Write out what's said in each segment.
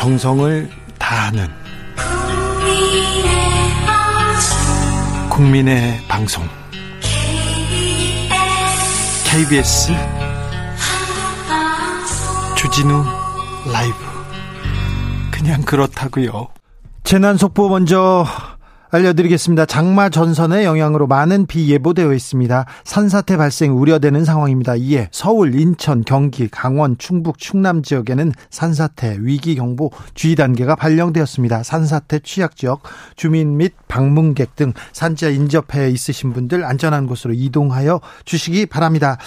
정성을 다하는 국민의 방송 KBS 주진우 라이브 그냥 그렇다고요. 재난 속보 먼저 알려드리겠습니다. 장마 전선의 영향으로 많은 비 예보되어 있습니다. 산사태 발생 우려되는 상황입니다. 이에 서울, 인천, 경기, 강원, 충북, 충남 지역에는 산사태 위기 경보 주의 단계가 발령되었습니다. 산사태 취약 지역 주민 및 방문객 등 산지와 인접해 있으신 분들 안전한 곳으로 이동하여 주시기 바랍니다.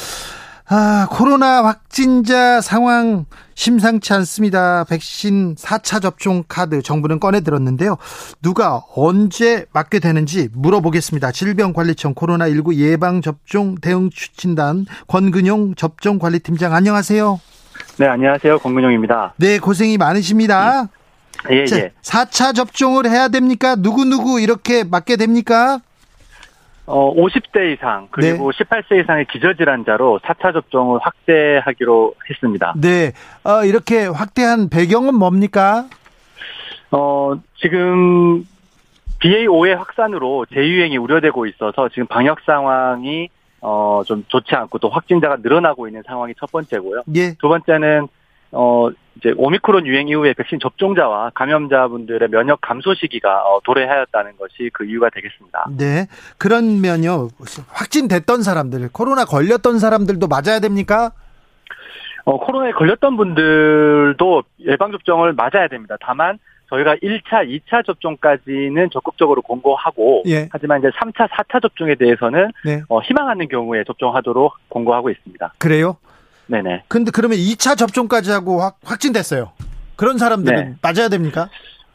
아, 코로나 확진자 상황 심상치 않습니다. 백신 4차 접종 카드 정부는 꺼내 들었는데요. 누가 언제 맞게 되는지 물어보겠습니다. 질병관리청 코로나19 예방접종 대응 추진단 권근용 접종관리팀장 안녕하세요. 네, 안녕하세요. 권근용입니다. 네, 고생이 많으십니다. 예, 예. 4차 접종을 해야 됩니까? 누구누구 이렇게 맞게 됩니까? 어, 50대 이상 그리고 네. 18세 이상의 기저질환자로 4차 접종을 확대하기로 했습니다. 네. 어, 이렇게 확대한 배경은 뭡니까? 어, 지금 BA5의 확산으로 재유행이 우려되고 있어서 지금 방역 상황이 어, 좀 좋지 않고 또 확진자가 늘어나고 있는 상황이 첫 번째고요. 예. 두 번째는 어, 이제 오미크론 유행 이후에 백신 접종자와 감염자분들의 면역 감소 시기가 어, 도래하였다는 것이 그 이유가 되겠습니다. 네. 그런면요. 확진됐던 사람들, 코로나 걸렸던 사람들도 맞아야 됩니까? 어, 코로나에 걸렸던 분들도 예방접종을 맞아야 됩니다. 다만, 저희가 1차, 2차 접종까지는 적극적으로 공고하고, 예. 하지만 이제 3차, 4차 접종에 대해서는 네. 어, 희망하는 경우에 접종하도록 공고하고 있습니다. 그래요? 네네. 근데 그러면 2차 접종까지 하고 확, 확진됐어요. 그런 사람들은 네. 맞아야 됩니까?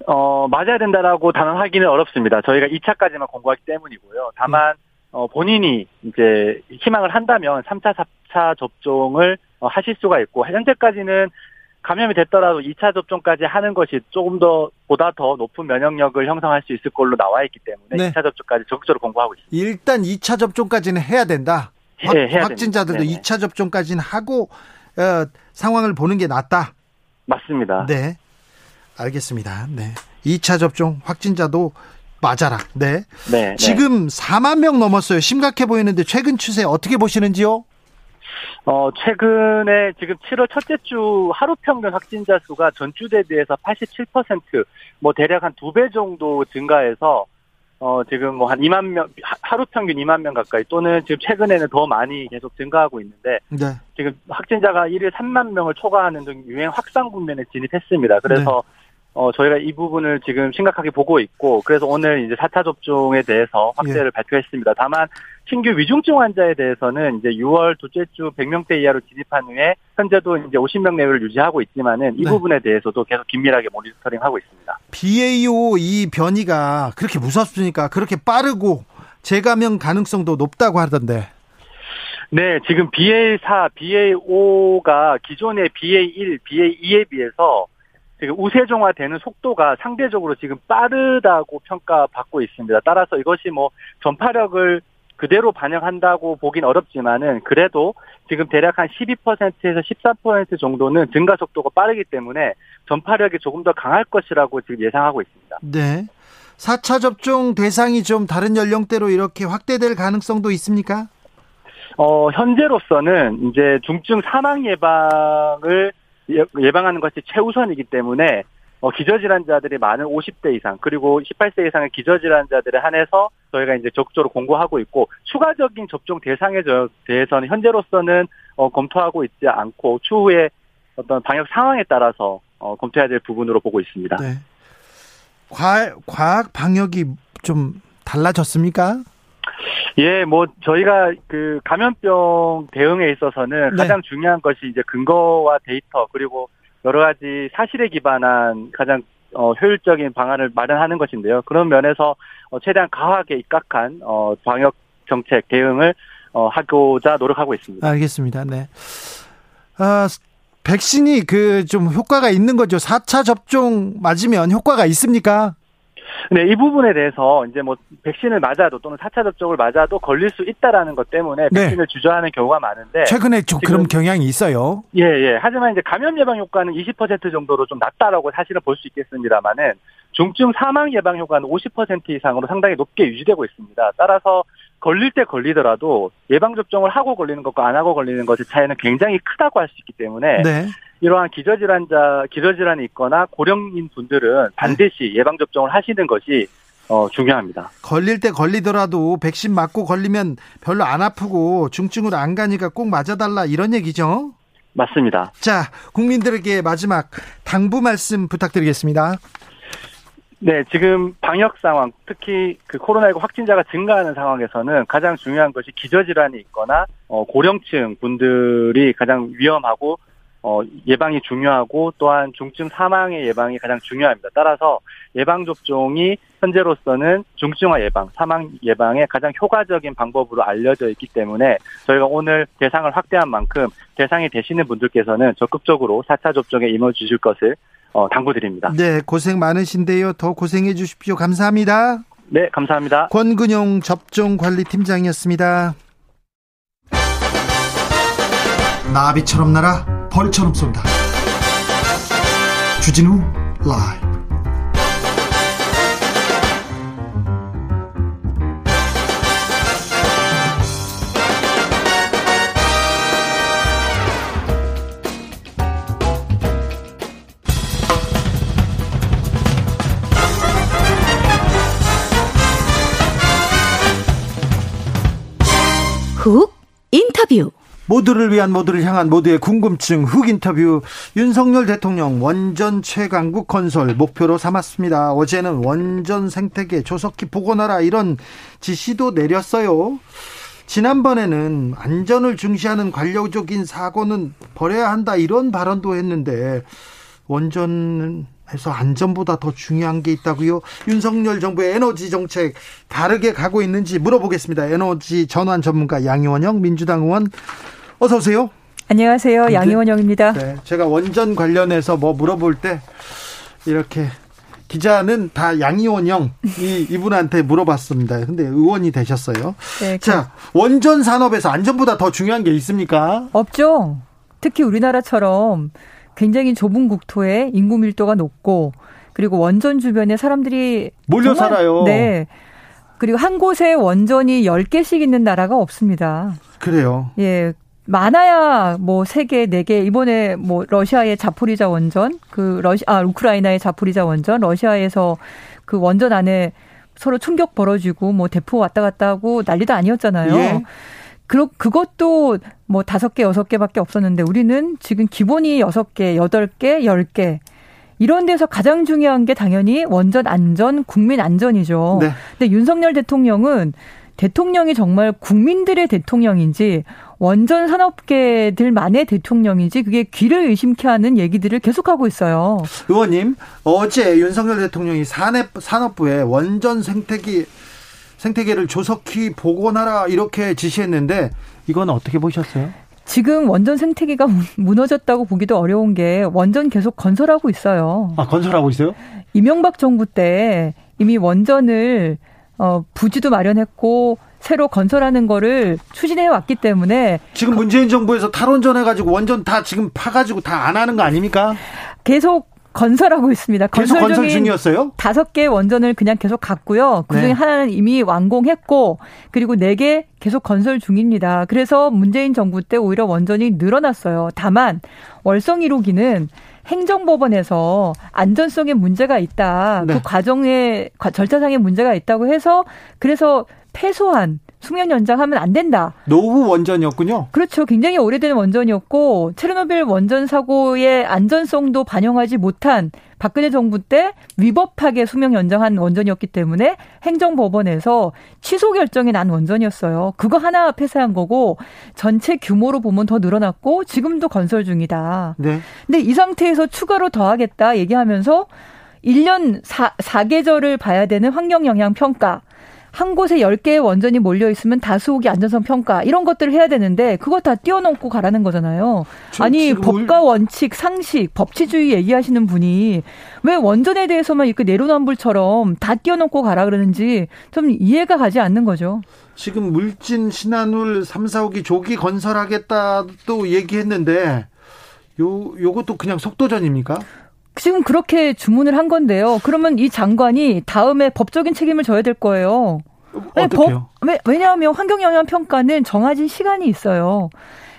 어, 맞아야 된다라고 단언하기는 어렵습니다. 저희가 2차까지만 공고하기 때문이고요. 다만, 어, 본인이 이제 희망을 한다면 3차, 4차 접종을 어, 하실 수가 있고, 현재까지는 감염이 됐더라도 2차 접종까지 하는 것이 조금 더, 보다 더 높은 면역력을 형성할 수 있을 걸로 나와 있기 때문에 네. 2차 접종까지 적극적으로 공고하고 있습니다. 일단 2차 접종까지는 해야 된다. 확, 예, 확진자들도 됩니다. 네네. 2차 접종까지는 하고 어, 상황을 보는 게 낫다. 맞습니다. 네. 알겠습니다. 네. 2차 접종 확진자도 맞아라. 네. 네, 네. 지금 4만 명 넘었어요. 심각해 보이는데 최근 추세 어떻게 보시는지요? 어, 최근에 지금 7월 첫째 주 하루 평균 확진자 수가 전주 대비해서 87%, 뭐 대략 한 두 배 정도 증가해서, 어, 지금 뭐 한 2만 명, 하- 하루 평균 2만 명 가까이 또는 지금 최근에는 더 많이 계속 증가하고 있는데, 네. 지금 확진자가 일일 3만 명을 초과하는 등 유행 확산 국면에 진입했습니다. 그래서 어 저희가 이 부분을 지금 심각하게 보고 있고 그래서 오늘 이제 4차 접종에 대해서 확대를 발표했습니다. 다만 신규 위중증 환자에 대해서는 이제 6월 둘째 주 100명대 이하로 진입한 후에 현재도 이제 50명 내외를 유지하고 있지만은 이 네. 부분에 대해서도 계속 긴밀하게 모니터링 하고 있습니다. BA5 이 변이가 그렇게 무섭습니까? 그렇게 빠르고 재감염 가능성도 높다고 하던데. 네, 지금 BA4, BA5가 기존의 BA1, BA2에 비해서 우세종화되는 속도가 상대적으로 지금 빠르다고 평가받고 있습니다. 따라서 이것이 뭐 전파력을 그대로 반영한다고 보긴 어렵지만은 그래도 지금 대략 한 12%에서 14% 정도는 증가 속도가 빠르기 때문에 전파력이 조금 더 강할 것이라고 지금 예상하고 있습니다. 네. 4차 접종 대상이 좀 다른 연령대로 이렇게 확대될 가능성도 있습니까? 어, 현재로서는 이제 중증 사망 예방을 예- 예방하는 것이 최우선이기 때문에 어, 기저질환자들이 많은 50대 이상 그리고 18세 이상의 기저질환자들에 한해서 저희가 이제 적극적으로 공고하고 있고 추가적인 접종 대상에 저- 대해서는 현재로서는 어, 검토하고 있지 않고 추후에 어떤 방역 상황에 따라서 어, 검토해야 될 부분으로 보고 있습니다. 네. 과, 과학 방역이 좀 달라졌습니까? 예, 뭐 저희가 그 감염병 대응에 있어서는 네. 가장 중요한 것이 이제 근거와 데이터 그리고 여러 가지 사실에 기반한 가장 어, 효율적인 방안을 마련하는 것인데요. 그런 면에서 어, 최대한 과학에 입각한 어, 방역 정책 대응을 어, 하고자 노력하고 있습니다. 알겠습니다. 네. 아, 백신이 그 좀 효과가 있는 거죠. 4차 접종 맞으면 효과가 있습니까? 네, 이 부분에 대해서 이제 뭐 백신을 맞아도 또는 4차 접종을 맞아도 걸릴 수 있다라는 것 때문에 네. 백신을 네. 주저하는 경우가 많은데 최근에 좀 그런 경향이 있어요. 예, 예. 하지만 이제 감염 예방 효과는 20% 정도로 좀 낮다라고 사실은 볼 수 있겠습니다만은 중증 사망 예방 효과는 50% 이상으로 상당히 높게 유지되고 있습니다. 따라서 걸릴 때 걸리더라도 예방 접종을 하고 걸리는 것과 안 하고 걸리는 것의 차이는 굉장히 크다고 할 수 있기 때문에 네. 이러한 기저질환자 기저질환이 있거나 고령인 분들은 반드시 예방 접종을 하시는 것이 어, 중요합니다. 걸릴 때 걸리더라도 백신 맞고 걸리면 별로 안 아프고 중증으로 안 가니까 꼭 맞아달라 이런 얘기죠? 맞습니다. 자, 국민들에게 마지막 당부 말씀 부탁드리겠습니다. 네, 지금 방역 상황, 특히 그 코로나19 확진자가 증가하는 상황에서는 가장 중요한 것이 기저질환이 있거나 어, 고령층 분들이 가장 위험하고 어, 예방이 중요하고 또한 중증 사망의 예방이 가장 중요합니다. 따라서 예방 접종이 현재로서는 중증화 예방, 사망 예방에 가장 효과적인 방법으로 알려져 있기 때문에 저희가 오늘 대상을 확대한 만큼 대상이 되시는 분들께서는 적극적으로 4차 접종에 임해 주실 것을 어, 당부드립니다. 네, 고생 많으신데요. 더 고생해 주십시오. 감사합니다. 네, 감사합니다. 권근용 접종관리팀장이었습니다. 나비처럼 날아 벌처럼 쏜다. 주진우 라이브. 훅 인터뷰 모두를 위한 모두를 향한 모두의 궁금증 훅 인터뷰 윤석열 대통령 원전 최강국 건설 목표로 삼았습니다. 어제는 원전 생태계 조속히 복원하라 이런 지시도 내렸어요. 지난번에는 안전을 중시하는 관료적인 사고는 버려야 한다 이런 발언도 했는데 원전 해서 안전보다 더 중요한 게 있다고요? 윤석열 정부의 에너지 정책 다르게 가고 있는지 물어보겠습니다. 에너지 전환 전문가 양희원영 민주당 의원 어서 오세요. 안녕하세요. 양희원영입니다. 네, 제가 원전 관련해서 뭐 물어볼 때 이렇게 기자는 다 양희원영 이 이분한테 물어봤습니다. 근데 의원이 되셨어요. 네, 자, 원전 산업에서 안전보다 더 중요한 게 있습니까? 없죠. 특히 우리나라처럼 굉장히 좁은 국토에 인구 밀도가 높고 그리고 원전 주변에 사람들이 몰려 정말, 살아요. 네. 그리고 한 곳에 원전이 10개씩 있는 나라가 없습니다. 그래요. 예. 많아야 뭐 3개, 4개, 이번에 뭐 러시아의 자포리자 원전, 그 러시, 아, 우크라이나의 자포리자 원전, 러시아에서 그 원전 안에 서로 충격 벌어지고 뭐 대포 왔다 갔다 하고 난리도 아니었잖아요. 예. 그, 그것도 뭐 다섯 개, 여섯 개밖에 없었는데 우리는 지금 기본이 여섯 개, 여덟 개, 열 개. 이런 데서 가장 중요한 게 당연히 원전 안전, 국민 안전이죠. 네. 근데 윤석열 대통령은 대통령이 정말 국민들의 대통령인지 원전 산업계들만의 대통령인지 그게 귀를 의심케 하는 얘기들을 계속하고 있어요. 의원님, 어제 윤석열 대통령이 산업, 산업부에 원전 생태계 생태계를 조속히 복원하라 이렇게 지시했는데 이건 어떻게 보셨어요? 지금 원전 생태계가 무너졌다고 보기도 어려운 게 원전 계속 건설하고 있어요. 아, 건설하고 있어요? 이명박 정부 때 이미 원전을 어, 부지도 마련했고 새로 건설하는 거를 추진해 왔기 때문에 지금 문재인 정부에서 탈원전 해가지고 원전 다 지금 파가지고 다 안 하는 거 아닙니까? 계속 건설하고 있습니다. 건설, 건설 중이었어요? 다섯 개 원전을 그냥 계속 갔고요. 그중에 네. 하나는 이미 완공했고 그리고 네 개 계속 건설 중입니다. 그래서 문재인 정부 때 오히려 원전이 늘어났어요. 다만 월성 1호기는 행정법원에서 안전성에 문제가 있다. 네. 그 과정에 절차상에 문제가 있다고 해서 그래서 패소한 수명 연장하면 안 된다. 노후 원전이었군요. 그렇죠. 굉장히 오래된 원전이었고 체르노빌 원전 사고의 안전성도 반영하지 못한 박근혜 정부 때 위법하게 수명 연장한 원전이었기 때문에 행정법원에서 취소 결정이 난 원전이었어요. 그거 하나 폐쇄한 거고 전체 규모로 보면 더 늘어났고 지금도 건설 중이다. 네. 근데 이 상태에서 추가로 더하겠다 얘기하면서 1년 4, 4계절을 봐야 되는 환경 영향 평가 한 곳에 10개의 원전이 몰려 있으면 다수호기 안전성 평가 이런 것들을 해야 되는데 그거 다 뛰어넘고 가라는 거잖아요. 아니 법과 원칙, 상식, 법치주의 얘기하시는 분이 왜 원전에 대해서만 이렇게 내로남불처럼 다 뛰어넘고 가라 그러는지 좀 이해가 가지 않는 거죠. 지금 물진 신한울 3, 4호기 조기 건설하겠다 또 얘기했는데 요 요것도 그냥 속도전입니까? 지금 그렇게 주문을 한 건데요. 그러면 이 장관이 다음에 법적인 책임을 져야 될 거예요. 어떻게요? 왜, 왜냐하면 환경영향 평가는 정해진 시간이 있어요.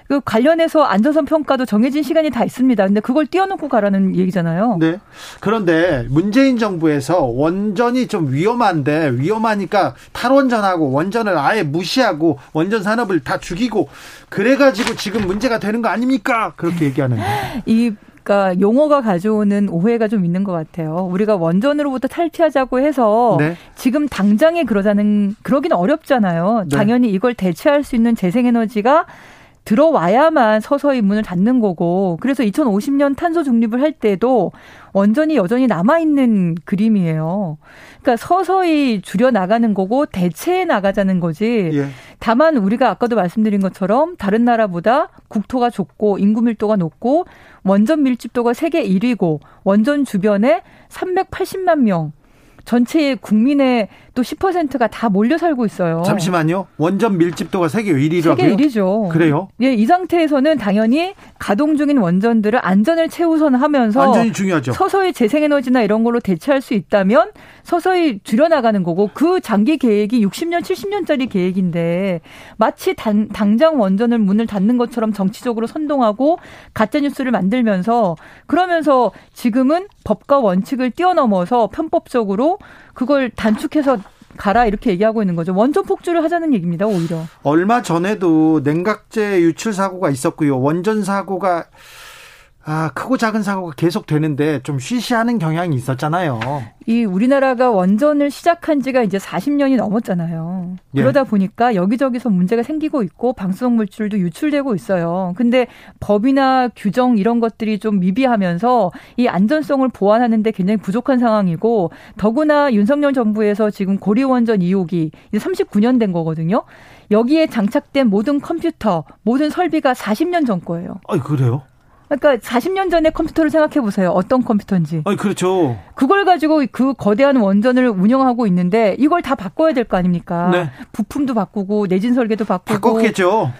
그 관련해서 안전성 평가도 정해진 시간이 다 있습니다. 근데 그걸 띄워놓고 가라는 얘기잖아요. 네. 그런데 문재인 정부에서 원전이 좀 위험한데 위험하니까 탈원전하고 원전을 아예 무시하고 원전 산업을 다 죽이고 그래가지고 지금 문제가 되는 거 아닙니까? 그렇게 얘기하는데. 이 그러니까 용어가 가져오는 오해가 좀 있는 것 같아요. 우리가 원전으로부터 탈피하자고 해서 네. 지금 당장에 그러자는 그러기는 어렵잖아요. 네. 당연히 이걸 대체할 수 있는 재생에너지가 들어와야만 서서히 문을 닫는 거고 그래서 2050년 탄소 중립을 할 때도 원전이 여전히 남아 있는 그림이에요. 그러니까 서서히 줄여 나가는 거고 대체해 나가자는 거지. 예. 다만 우리가 아까도 말씀드린 것처럼 다른 나라보다 국토가 좁고 인구 밀도가 높고 원전 밀집도가 세계 1위고 원전 주변에 380만 명 전체 국민의 또 10%가 다 몰려 살고 있어요. 잠시만요. 원전 밀집도가 세계 1위라고요? 세계 1위죠. 그래요? 예, 이 상태에서는 당연히 가동 중인 원전들을 안전을 최우선하면서 안전이 중요하죠. 서서히 재생에너지나 이런 걸로 대체할 수 있다면 서서히 줄여나가는 거고 그 장기 계획이 60년, 70년짜리 계획인데 마치 단, 당장 원전을 문을 닫는 것처럼 정치적으로 선동하고 가짜 뉴스를 만들면서 그러면서 지금은 법과 원칙을 뛰어넘어서 편법적으로 그걸 단축해서 가라 이렇게 얘기하고 있는 거죠. 원전 폭주를 하자는 얘기입니다. 오히려. 얼마 전에도 냉각제 유출 사고가 있었고요. 원전 사고가 아, 크고 작은 사고가 계속 되는데 좀 쉬쉬하는 경향이 있었잖아요. 이 우리나라가 원전을 시작한 지가 이제 40년이 넘었잖아요. 예. 그러다 보니까 여기저기서 문제가 생기고 있고 방수성 물질도 유출되고 있어요. 근데 법이나 규정 이런 것들이 좀 미비하면서 이 안전성을 보완하는데 굉장히 부족한 상황이고 더구나 윤석열 정부에서 지금 고리 원전 2호기 이제 39년 된 거거든요. 여기에 장착된 모든 컴퓨터, 모든 설비가 40년 전 거예요. 아, 그래요? 그러니까 40년 전의 컴퓨터를 생각해 보세요. 어떤 컴퓨터인지. 아, 그렇죠. 그걸 가지고 그 거대한 원전을 운영하고 있는데 이걸 다 바꿔야 될 거 아닙니까? 네. 부품도 바꾸고 내진 설계도 바꾸고. 바꿨겠죠.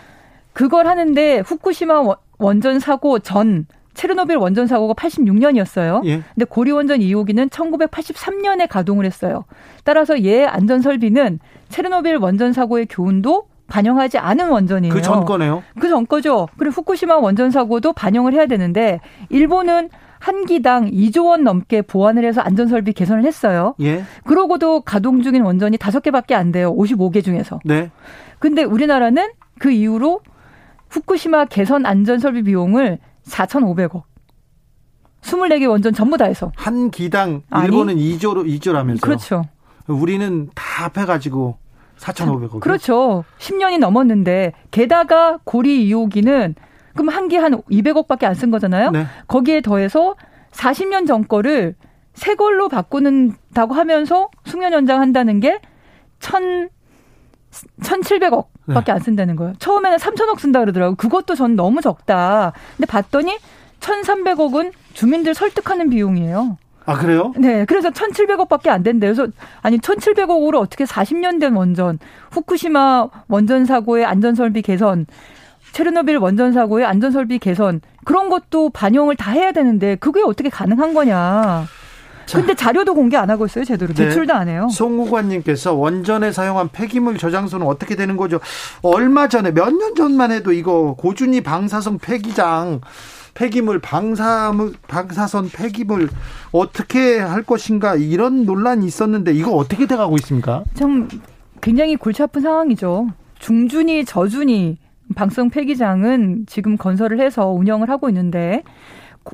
그걸 하는데 후쿠시마 원전 사고 전 체르노빌 원전 사고가 86년이었어요. 예. 근데 고리 원전 2호기는 1983년에 가동을 했어요. 따라서 얘 안전 설비는 체르노빌 원전 사고의 교훈도 반영하지 않은 원전이에요. 그 전 거네요. 그 전 거죠. 그리고 후쿠시마 원전 사고도 반영을 해야 되는데 일본은 한 기당 2조 원 넘게 보완을 해서 안전 설비 개선을 했어요. 예. 그러고도 가동 중인 원전이 5개밖에 안 돼요. 55개 중에서. 네. 근데 우리나라는 그 이후로 후쿠시마 개선 안전 설비 비용을 4,500억. 24개 원전 전부 다 해서. 한 기당 일본은 아니, 2조로 2조라면서요. 그렇죠. 우리는 다 합해 가지고 4,500억. 그렇죠. 10년이 넘었는데 게다가 고리 2호기는 그럼 한개한 200억밖에 안 쓴 거잖아요. 네. 거기에 더해서 40년 전 거를 새 걸로 바꾸는다고 하면서 숙련 연장한다는 게 1,000 1,700억밖에 네. 안 쓴다는 거예요. 처음에는 3천억 쓴다 그러더라고요. 그것도 전 너무 적다. 근데 봤더니 1,300억은 주민들 설득하는 비용이에요. 아, 그래요? 네. 그래서 1,700억밖에 안 된대요. 그래서 아니 1,700억으로 어떻게 40년 된 원전, 후쿠시마 원전 사고의 안전 설비 개선, 체르노빌 원전 사고의 안전 설비 개선 그런 것도 반영을 다 해야 되는데 그게 어떻게 가능한 거냐? 근데 자료도 공개 안 하고 있어요, 제대로. 네. 제출도 안 해요. 송우관님께서 원전에 사용한 폐기물 저장소는 어떻게 되는 거죠? 얼마 전에, 몇 년 전만 해도 이거 고준위 방사성 폐기장 폐기물 방사물 방사선 폐기물 어떻게 할 것인가 이런 논란이 있었는데 이거 어떻게 돼가고 있습니까? 좀 굉장히 골치 아픈 상황이죠. 중준위 저준위 방사성 폐기장은 지금 건설을 해서 운영을 하고 있는데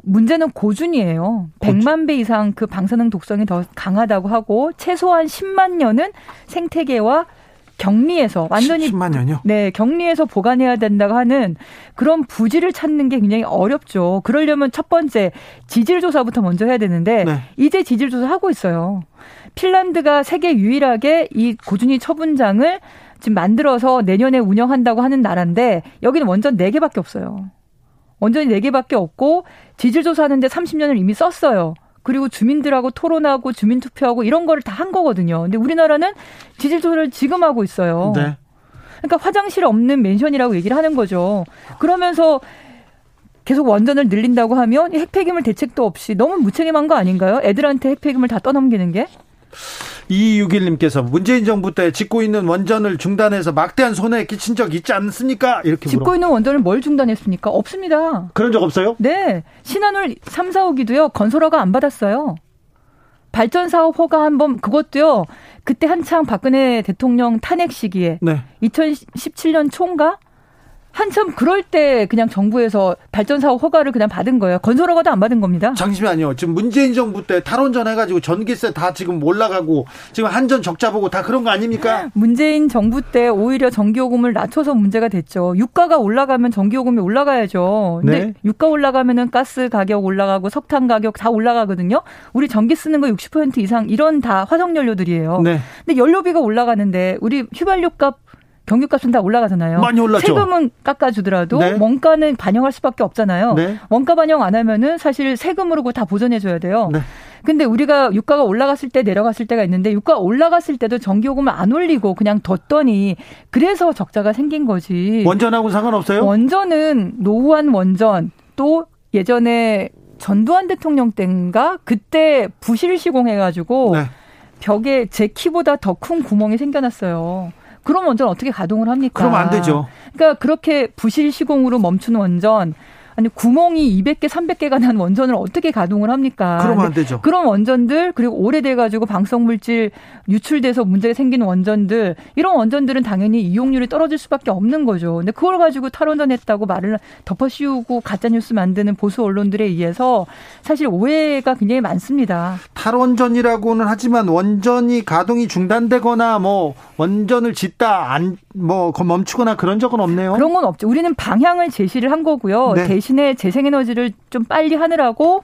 문제는 고준이에요. 100만 배 이상 그 방사능 독성이 더 강하다고 하고 최소한 10만 년은 생태계와 격리해서 완전히 10만 년요? 네, 격리해서 보관해야 된다고 하는 그런 부지를 찾는 게 굉장히 어렵죠. 그러려면 첫 번째 지질 조사부터 먼저 해야 되는데 네. 이제 지질 조사 하고 있어요. 핀란드가 세계 유일하게 이 고준위 처분장을 지금 만들어서 내년에 운영한다고 하는 나라인데 여기는 원전 4개밖에 없어요. 원전이 4개밖에 없고 지질 조사하는데 30년을 이미 썼어요. 그리고 주민들하고 토론하고 주민 투표하고 이런 거를 다 한 거거든요. 근데 우리나라는 지질 조사를 지금 하고 있어요. 네. 그러니까 화장실 없는 맨션이라고 얘기를 하는 거죠. 그러면서 계속 원전을 늘린다고 하면 핵폐기물 대책도 없이 너무 무책임한 거 아닌가요? 애들한테 핵폐기물 다 떠넘기는 게? 2261님께서 문재인 정부 때 짓고 있는 원전을 중단해서 막대한 손해 끼친 적 있지 않습니까? 이렇게 짓고 물어. 있는 원전을 뭘 중단했습니까? 없습니다. 그런 적 없어요? 네. 신한울 3, 4호기도요. 건설허가 안 받았어요. 발전 사업 허가 한 번 그것도요. 그때 한창 박근혜 대통령 탄핵 시기에 네. 2017년 총가 한참 그럴 때 그냥 정부에서 발전 사업 허가를 그냥 받은 거예요. 건설 허가도 안 받은 겁니다. 잠시만요. 지금 문재인 정부 때 탈원전 해가지고 전기세 다 지금 올라가고 지금 한전 적자 보고 다 그런 거 아닙니까? 문재인 정부 때 오히려 전기요금을 낮춰서 문제가 됐죠. 유가가 올라가면 전기요금이 올라가야죠. 근데 네. 유가 올라가면은 가스 가격 올라가고 석탄 가격 다 올라가거든요. 우리 전기 쓰는 거 60% 이상 이런 다 화석 연료들이에요. 네. 근데 연료비가 올라가는데 우리 휘발유 값 경유값은 다 올라가잖아요. 많이 올랐죠. 세금은 깎아주더라도 네. 원가는 반영할 수밖에 없잖아요. 네. 원가 반영 안 하면은 사실 세금으로 다 보전해줘야 돼요. 네. 근데 우리가 유가가 올라갔을 때 내려갔을 때가 있는데 유가 올라갔을 때도 전기요금을 안 올리고 그냥 뒀더니 그래서 적자가 생긴 거지. 원전하고 상관없어요? 원전은 노후한 원전 또 예전에 전두환 대통령 때인가 그때 부실 시공해가지고 네. 벽에 제 키보다 더 큰 구멍이 생겨났어요. 그럼 원전 어떻게 가동을 합니까? 그럼 안 되죠. 그러니까 그렇게 부실 시공으로 멈춘 원전 아니 구멍이 200개, 300개가 난 원전을 어떻게 가동을 합니까? 그러면 안 되죠. 그런 원전들 그리고 오래돼 가지고 방사성 물질 유출돼서 문제가 생긴 원전들 이런 원전들은 당연히 이용률이 떨어질 수밖에 없는 거죠. 근데 그걸 가지고 탈원전했다고 말을 덮어 씌우고 가짜 뉴스 만드는 보수 언론들에 의해서 사실 오해가 굉장히 많습니다. 탈원전이라고는 하지만 원전이 가동이 중단되거나 뭐 원전을 짓다 안 뭐 멈추거나 그런 적은 없네요. 그런 건 없죠. 우리는 방향을 제시를 한 거고요. 네. 대신에 재생에너지를 좀 빨리 하느라고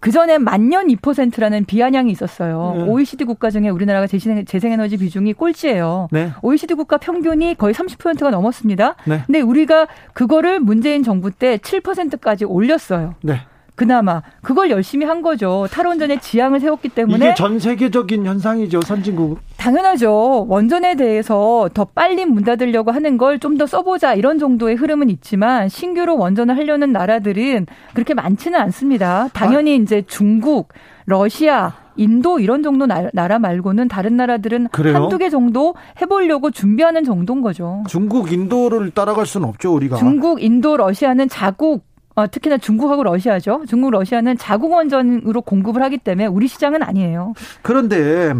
그 전에 만년 2%라는 비아냥이 있었어요. 네. OECD 국가 중에 우리나라가 재생, 재생 에너지 비중이 꼴찌예요. 네. OECD 국가 평균이 거의 30%가 넘었습니다. 네. 근데 우리가 그거를 문재인 정부 때 7%까지 올렸어요. 네. 그나마 그걸 열심히 한 거죠. 탈원전에 지향을 세웠기 때문에 이게 전 세계적인 현상이죠. 선진국. 당연하죠. 원전에 대해서 더 빨리 문 닫으려고 하는 걸 좀 더 써보자 이런 정도의 흐름은 있지만 신규로 원전을 하려는 나라들은 그렇게 많지는 않습니다. 당연히 아. 이제 중국, 러시아, 인도 이런 정도 나라 말고는 다른 나라들은 그래요? 한두 개 정도 해보려고 준비하는 정도인 거죠. 중국, 인도를 따라갈 수는 없죠, 우리가. 중국, 인도, 러시아는 자국 어, 특히나 중국하고 러시아죠. 중국, 러시아는 자국 원전으로 공급을 하기 때문에 우리 시장은 아니에요. 그런데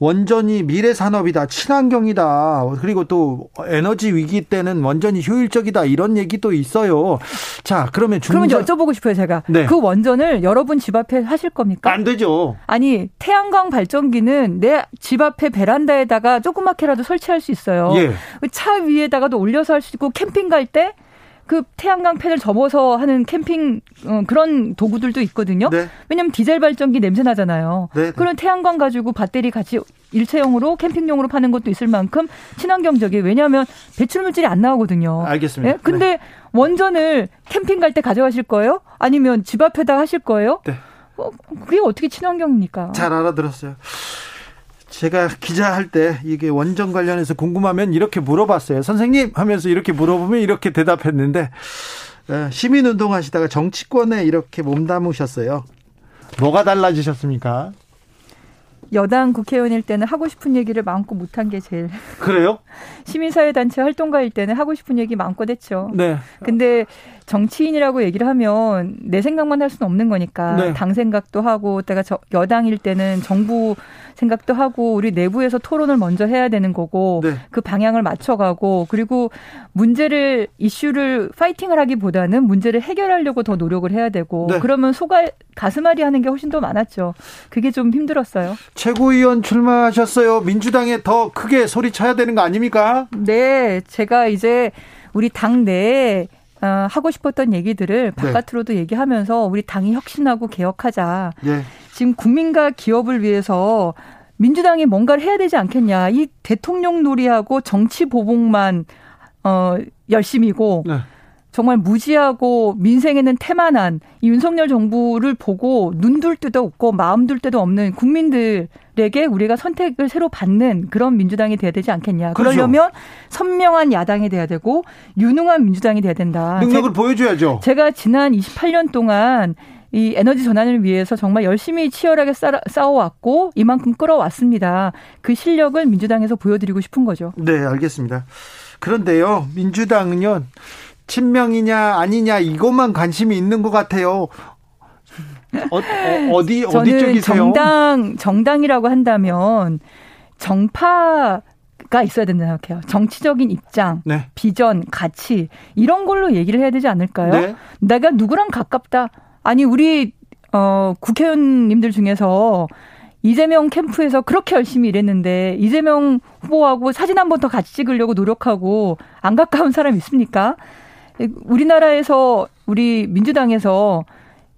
원전이 미래 산업이다, 친환경이다, 그리고 또 에너지 위기 때는 원전이 효율적이다 이런 얘기도 있어요. 자, 그러면 중전... 그러면 여쭤보고 싶어요, 제가. 네. 그 원전을 여러분 집 앞에 하실 겁니까? 안 되죠. 아니, 태양광 발전기는 내 집 앞에 베란다에다가 조그맣게라도 설치할 수 있어요. 예. 차 위에다가도 올려서 할 수 있고 캠핑 갈때 그 태양광 팬을 접어서 하는 캠핑 어, 그런 도구들도 있거든요. 네. 왜냐하면 디젤 발전기 냄새 나잖아요. 네, 네. 그런 태양광 가지고 배터리 같이 일체형으로 캠핑용으로 파는 것도 있을 만큼 친환경적이에요. 왜냐하면 배출 물질이 안 나오거든요. 알겠습니다. 네? 근데 네. 원전을 캠핑 갈 때 가져가실 거예요? 아니면 집 앞에다 하실 거예요? 네. 어, 그게 어떻게 친환경입니까? 잘 알아들었어요. 제가 기자 할 때 이게 원전 관련해서 궁금하면 이렇게 물어봤어요. 선생님 하면서 이렇게 물어보면 이렇게 대답했는데 어, 시민 운동 하시다가 정치권에 이렇게 몸담으셨어요. 뭐가 달라지셨습니까? 여당 국회의원일 때는 하고 싶은 얘기를 마음껏 못한 게 제일. 그래요? 시민사회단체 활동가일 때는 하고 싶은 얘기 마음껏 했죠. 네. 근데 정치인이라고 얘기를 하면 내 생각만 할 수는 없는 거니까 네. 당 생각도 하고 내가 저, 여당일 때는 정부 생각도 하고 우리 내부에서 토론을 먼저 해야 되는 거고 네. 그 방향을 맞춰가고 그리고 문제를 이슈를 파이팅을 하기보다는 문제를 해결하려고 더 노력을 해야 되고 네. 그러면 소가 가슴앓이 하는 게 훨씬 더 많았죠. 그게 좀 힘들었어요. 최고위원 출마하셨어요. 민주당에 더 크게 소리 쳐야 되는 거 아닙니까? 네, 제가 이제 우리 당 내에 어, 하고 싶었던 얘기들을 네. 바깥으로도 네. 얘기하면서 우리 당이 혁신하고 개혁하자. 네. 지금 국민과 기업을 위해서 민주당이 뭔가를 해야 되지 않겠냐. 이 대통령 놀이하고 정치 보복만 어 열심이고 네. 정말 무지하고 민생에는 태만한 이 윤석열 정부를 보고 눈둘 데도 없고 마음 둘 데도 없는 국민들에게 우리가 선택을 새로 받는 그런 민주당이 돼야 되지 않겠냐. 그렇죠. 그러려면 선명한 야당이 돼야 되고 유능한 민주당이 돼야 된다. 능력을 제, 보여줘야죠. 제가 지난 28년 동안 이 에너지 전환을 위해서 정말 열심히 치열하게 싸워왔고 이만큼 끌어왔습니다. 그 실력을 민주당에서 보여드리고 싶은 거죠. 네, 알겠습니다. 그런데요, 민주당은요, 친명이냐 아니냐 이것만 관심이 있는 것 같아요. 어, 어디 어디 쪽이세요? 정당 정당이라고 한다면 정파 가 있어야 된다고 생각해요. 정치적인 입장, 네. 비전, 가치 이런 걸로 얘기를 해야 되지 않을까요? 네. 내가 누구랑 가깝다. 아니 우리 어 국회의원님들 중에서 이재명 캠프에서 그렇게 열심히 일했는데 이재명 후보하고 사진 한 번 더 같이 찍으려고 노력하고 안 가까운 사람 있습니까? 우리나라에서 우리 민주당에서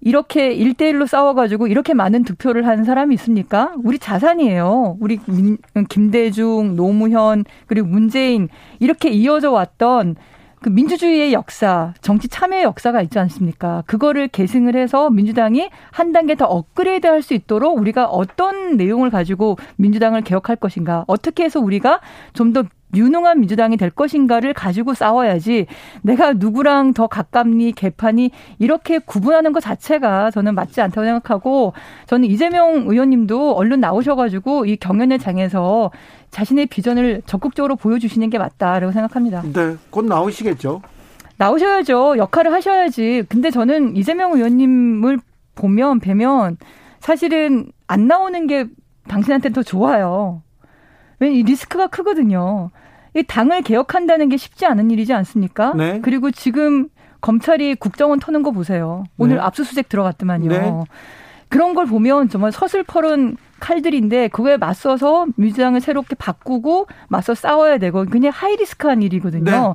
이렇게 일대일로 싸워가지고 이렇게 많은 득표를 한 사람이 있습니까? 우리 자산이에요. 우리 민, 김대중, 노무현, 그리고 문재인, 이렇게 이어져 왔던 그 민주주의의 역사, 정치 참여의 역사가 있지 않습니까? 그거를 계승을 해서 민주당이 한 단계 더 업그레이드 할 수 있도록 우리가 어떤 내용을 가지고 민주당을 개혁할 것인가, 어떻게 해서 우리가 좀 더 유능한 민주당이 될 것인가를 가지고 싸워야지 내가 누구랑 더 가깝니 개판이 이렇게 구분하는 것 자체가 저는 맞지 않다고 생각하고 저는 이재명 의원님도 얼른 나오셔가지고 이 경연의 장에서 자신의 비전을 적극적으로 보여주시는 게 맞다라고 생각합니다. 네, 곧 나오시겠죠. 나오셔야죠. 역할을 하셔야지. 근데 저는 이재명 의원님을 보면 뵈면 사실은 안 나오는 게 당신한테 더 좋아요. 왜냐면 이 리스크가 크거든요. 이 당을 개혁한다는 게 쉽지 않은 일이지 않습니까? 네. 그리고 지금 검찰이 국정원 터는 거 보세요. 오늘 네. 압수수색 들어갔더만요. 네. 그런 걸 보면 정말 서슬퍼른 칼들인데 그거에 맞서서 민주당을 새롭게 바꾸고 맞서 싸워야 되고 그냥 하이리스크한 일이거든요. 네.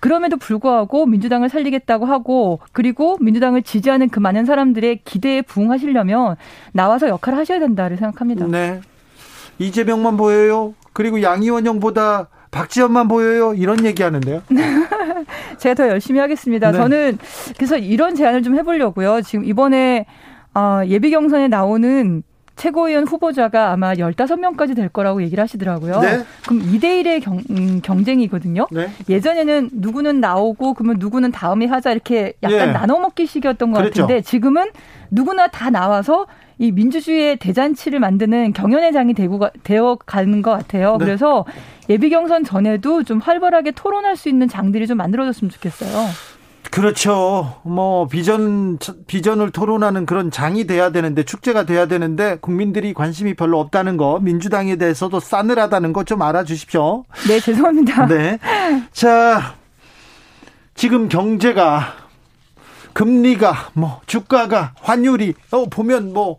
그럼에도 불구하고 민주당을 살리겠다고 하고 그리고 민주당을 지지하는 그 많은 사람들의 기대에 부응하시려면 나와서 역할을 하셔야 된다를 생각합니다. 네. 이재명만 보여요. 그리고 양이원영보다 박지원만 보여요. 이런 얘기 하는데요. 제가 더 열심히 하겠습니다. 네. 저는 그래서 이런 제안을 좀 해보려고요. 지금 이번에 어, 예비 경선에 나오는 최고위원 후보자가 아마 15명까지 될 거라고 얘기를 하시더라고요. 네. 그럼 2대1의 경, 음, 경쟁이거든요. 네. 예전에는 누구는 나오고 그러면 누구는 다음에 하자 이렇게 약간 예. 나눠 먹기 식이었던 것 그렇죠. 같은데 지금은 누구나 다 나와서 이 민주주의의 대잔치를 만드는 경연회장이 되고 되어 가는 것 같아요. 네. 그래서 예비 경선 전에도 좀 활발하게 토론할 수 있는 장들이 좀 만들어졌으면 좋겠어요. 그렇죠. 뭐 비전 비전을 토론하는 그런 장이 돼야 되는데 축제가 돼야 되는데 국민들이 관심이 별로 없다는 거 민주당에 대해서도 싸늘하다는 거 좀 알아주십시오. 네, 죄송합니다. 네. 자, 지금 경제가 금리가 뭐 주가가 환율이 어 보면 뭐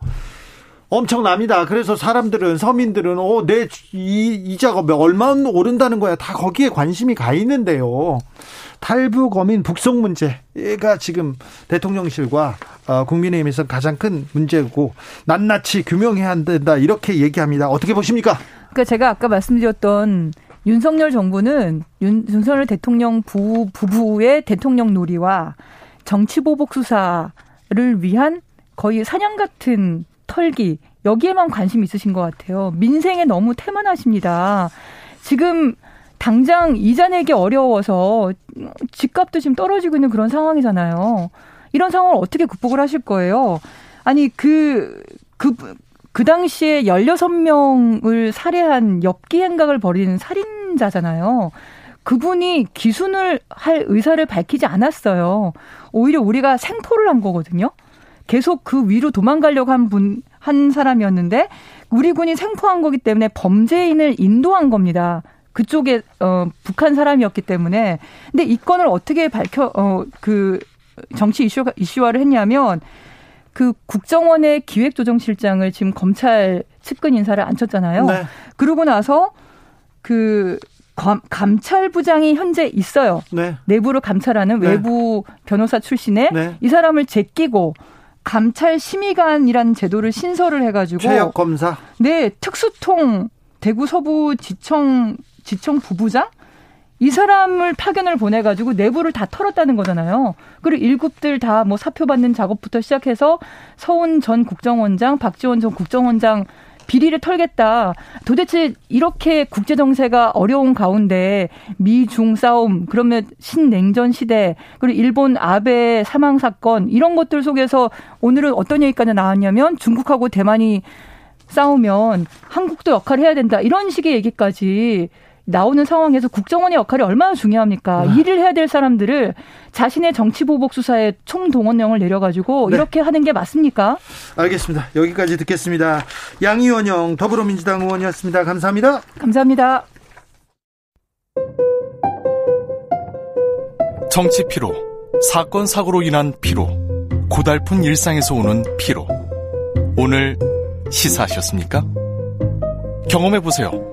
엄청납니다. 그래서 사람들은 서민들은 어내 이자가 얼마 오른다는 거야. 다 거기에 관심이 가 있는데요. 탈북어민 북송 문제가 지금 대통령실과 어, 국민의힘에서 가장 큰 문제고 낱낱이 규명해야 된다 이렇게 얘기합니다. 어떻게 보십니까? 그러니까 제가 아까 말씀드렸던 윤석열 정부는 윤, 윤석열 대통령 부, 부부의 대통령 놀이와 정치보복 수사를 위한 거의 사냥 같은 털기 여기에만 관심 있으신 것 같아요. 민생에 너무 태만하십니다. 지금 당장 이자 내기 어려워서 집값도 지금 떨어지고 있는 그런 상황이잖아요. 이런 상황을 어떻게 극복을 하실 거예요? 아니 그 그, 그 당시에 16명을 살해한 엽기 행각을 벌이는 살인자잖아요. 그분이 기순을 할 의사를 밝히지 않았어요. 오히려 우리가 생포를 한 거거든요. 계속 그 위로 도망가려고 한 분, 한 사람이었는데 우리 군이 생포한 거기 때문에 범죄인을 인도한 겁니다. 그쪽에 어 북한 사람이었기 때문에 근데 이 건을 어떻게 밝혀 어그 정치 이슈 이슈화를 했냐면 그 국정원의 기획조정실장을 지금 검찰 측근 인사를 앉혔잖아요. 네. 그러고 나서 그 감 찰부장이 현재 있어요. 네. 내부를 감찰하는 네. 외부 변호사 출신의 네. 이 사람을 제끼고 감찰 심의관이라는 제도를 신설을 해가지고 최역 검사. 네 특수통 대구 서부 지청 지청 부부장 이 사람을 파견을 보내가지고 내부를 다 털었다는 거잖아요. 그리고 일급들 다 뭐 사표 받는 작업부터 시작해서 서훈 전 국정원장, 박지원 전 국정원장 비리를 털겠다. 도대체 이렇게 국제 정세가 어려운 가운데 미중 싸움, 그러면 신냉전 시대, 그리고 일본 아베 사망 사건 이런 것들 속에서 오늘은 어떤 얘기까지 나왔냐면 중국하고 대만이 싸우면 한국도 역할을 해야 된다. 이런 식의 얘기까지 나오는 상황에서 국정원의 역할이 얼마나 중요합니까? 네. 일을 해야 될 사람들을 자신의 정치 보복 수사에 총동원령을 내려가지고 네. 이렇게 하는 게 맞습니까? 알겠습니다. 여기까지 듣겠습니다. 양의원영 더불어민주당 의원이었습니다. 감사합니다. 감사합니다. 정치 피로, 사건 사고로 인한 피로, 고달픈 일상에서 오는 피로. 오늘 시사하셨습니까? 경험해 보세요.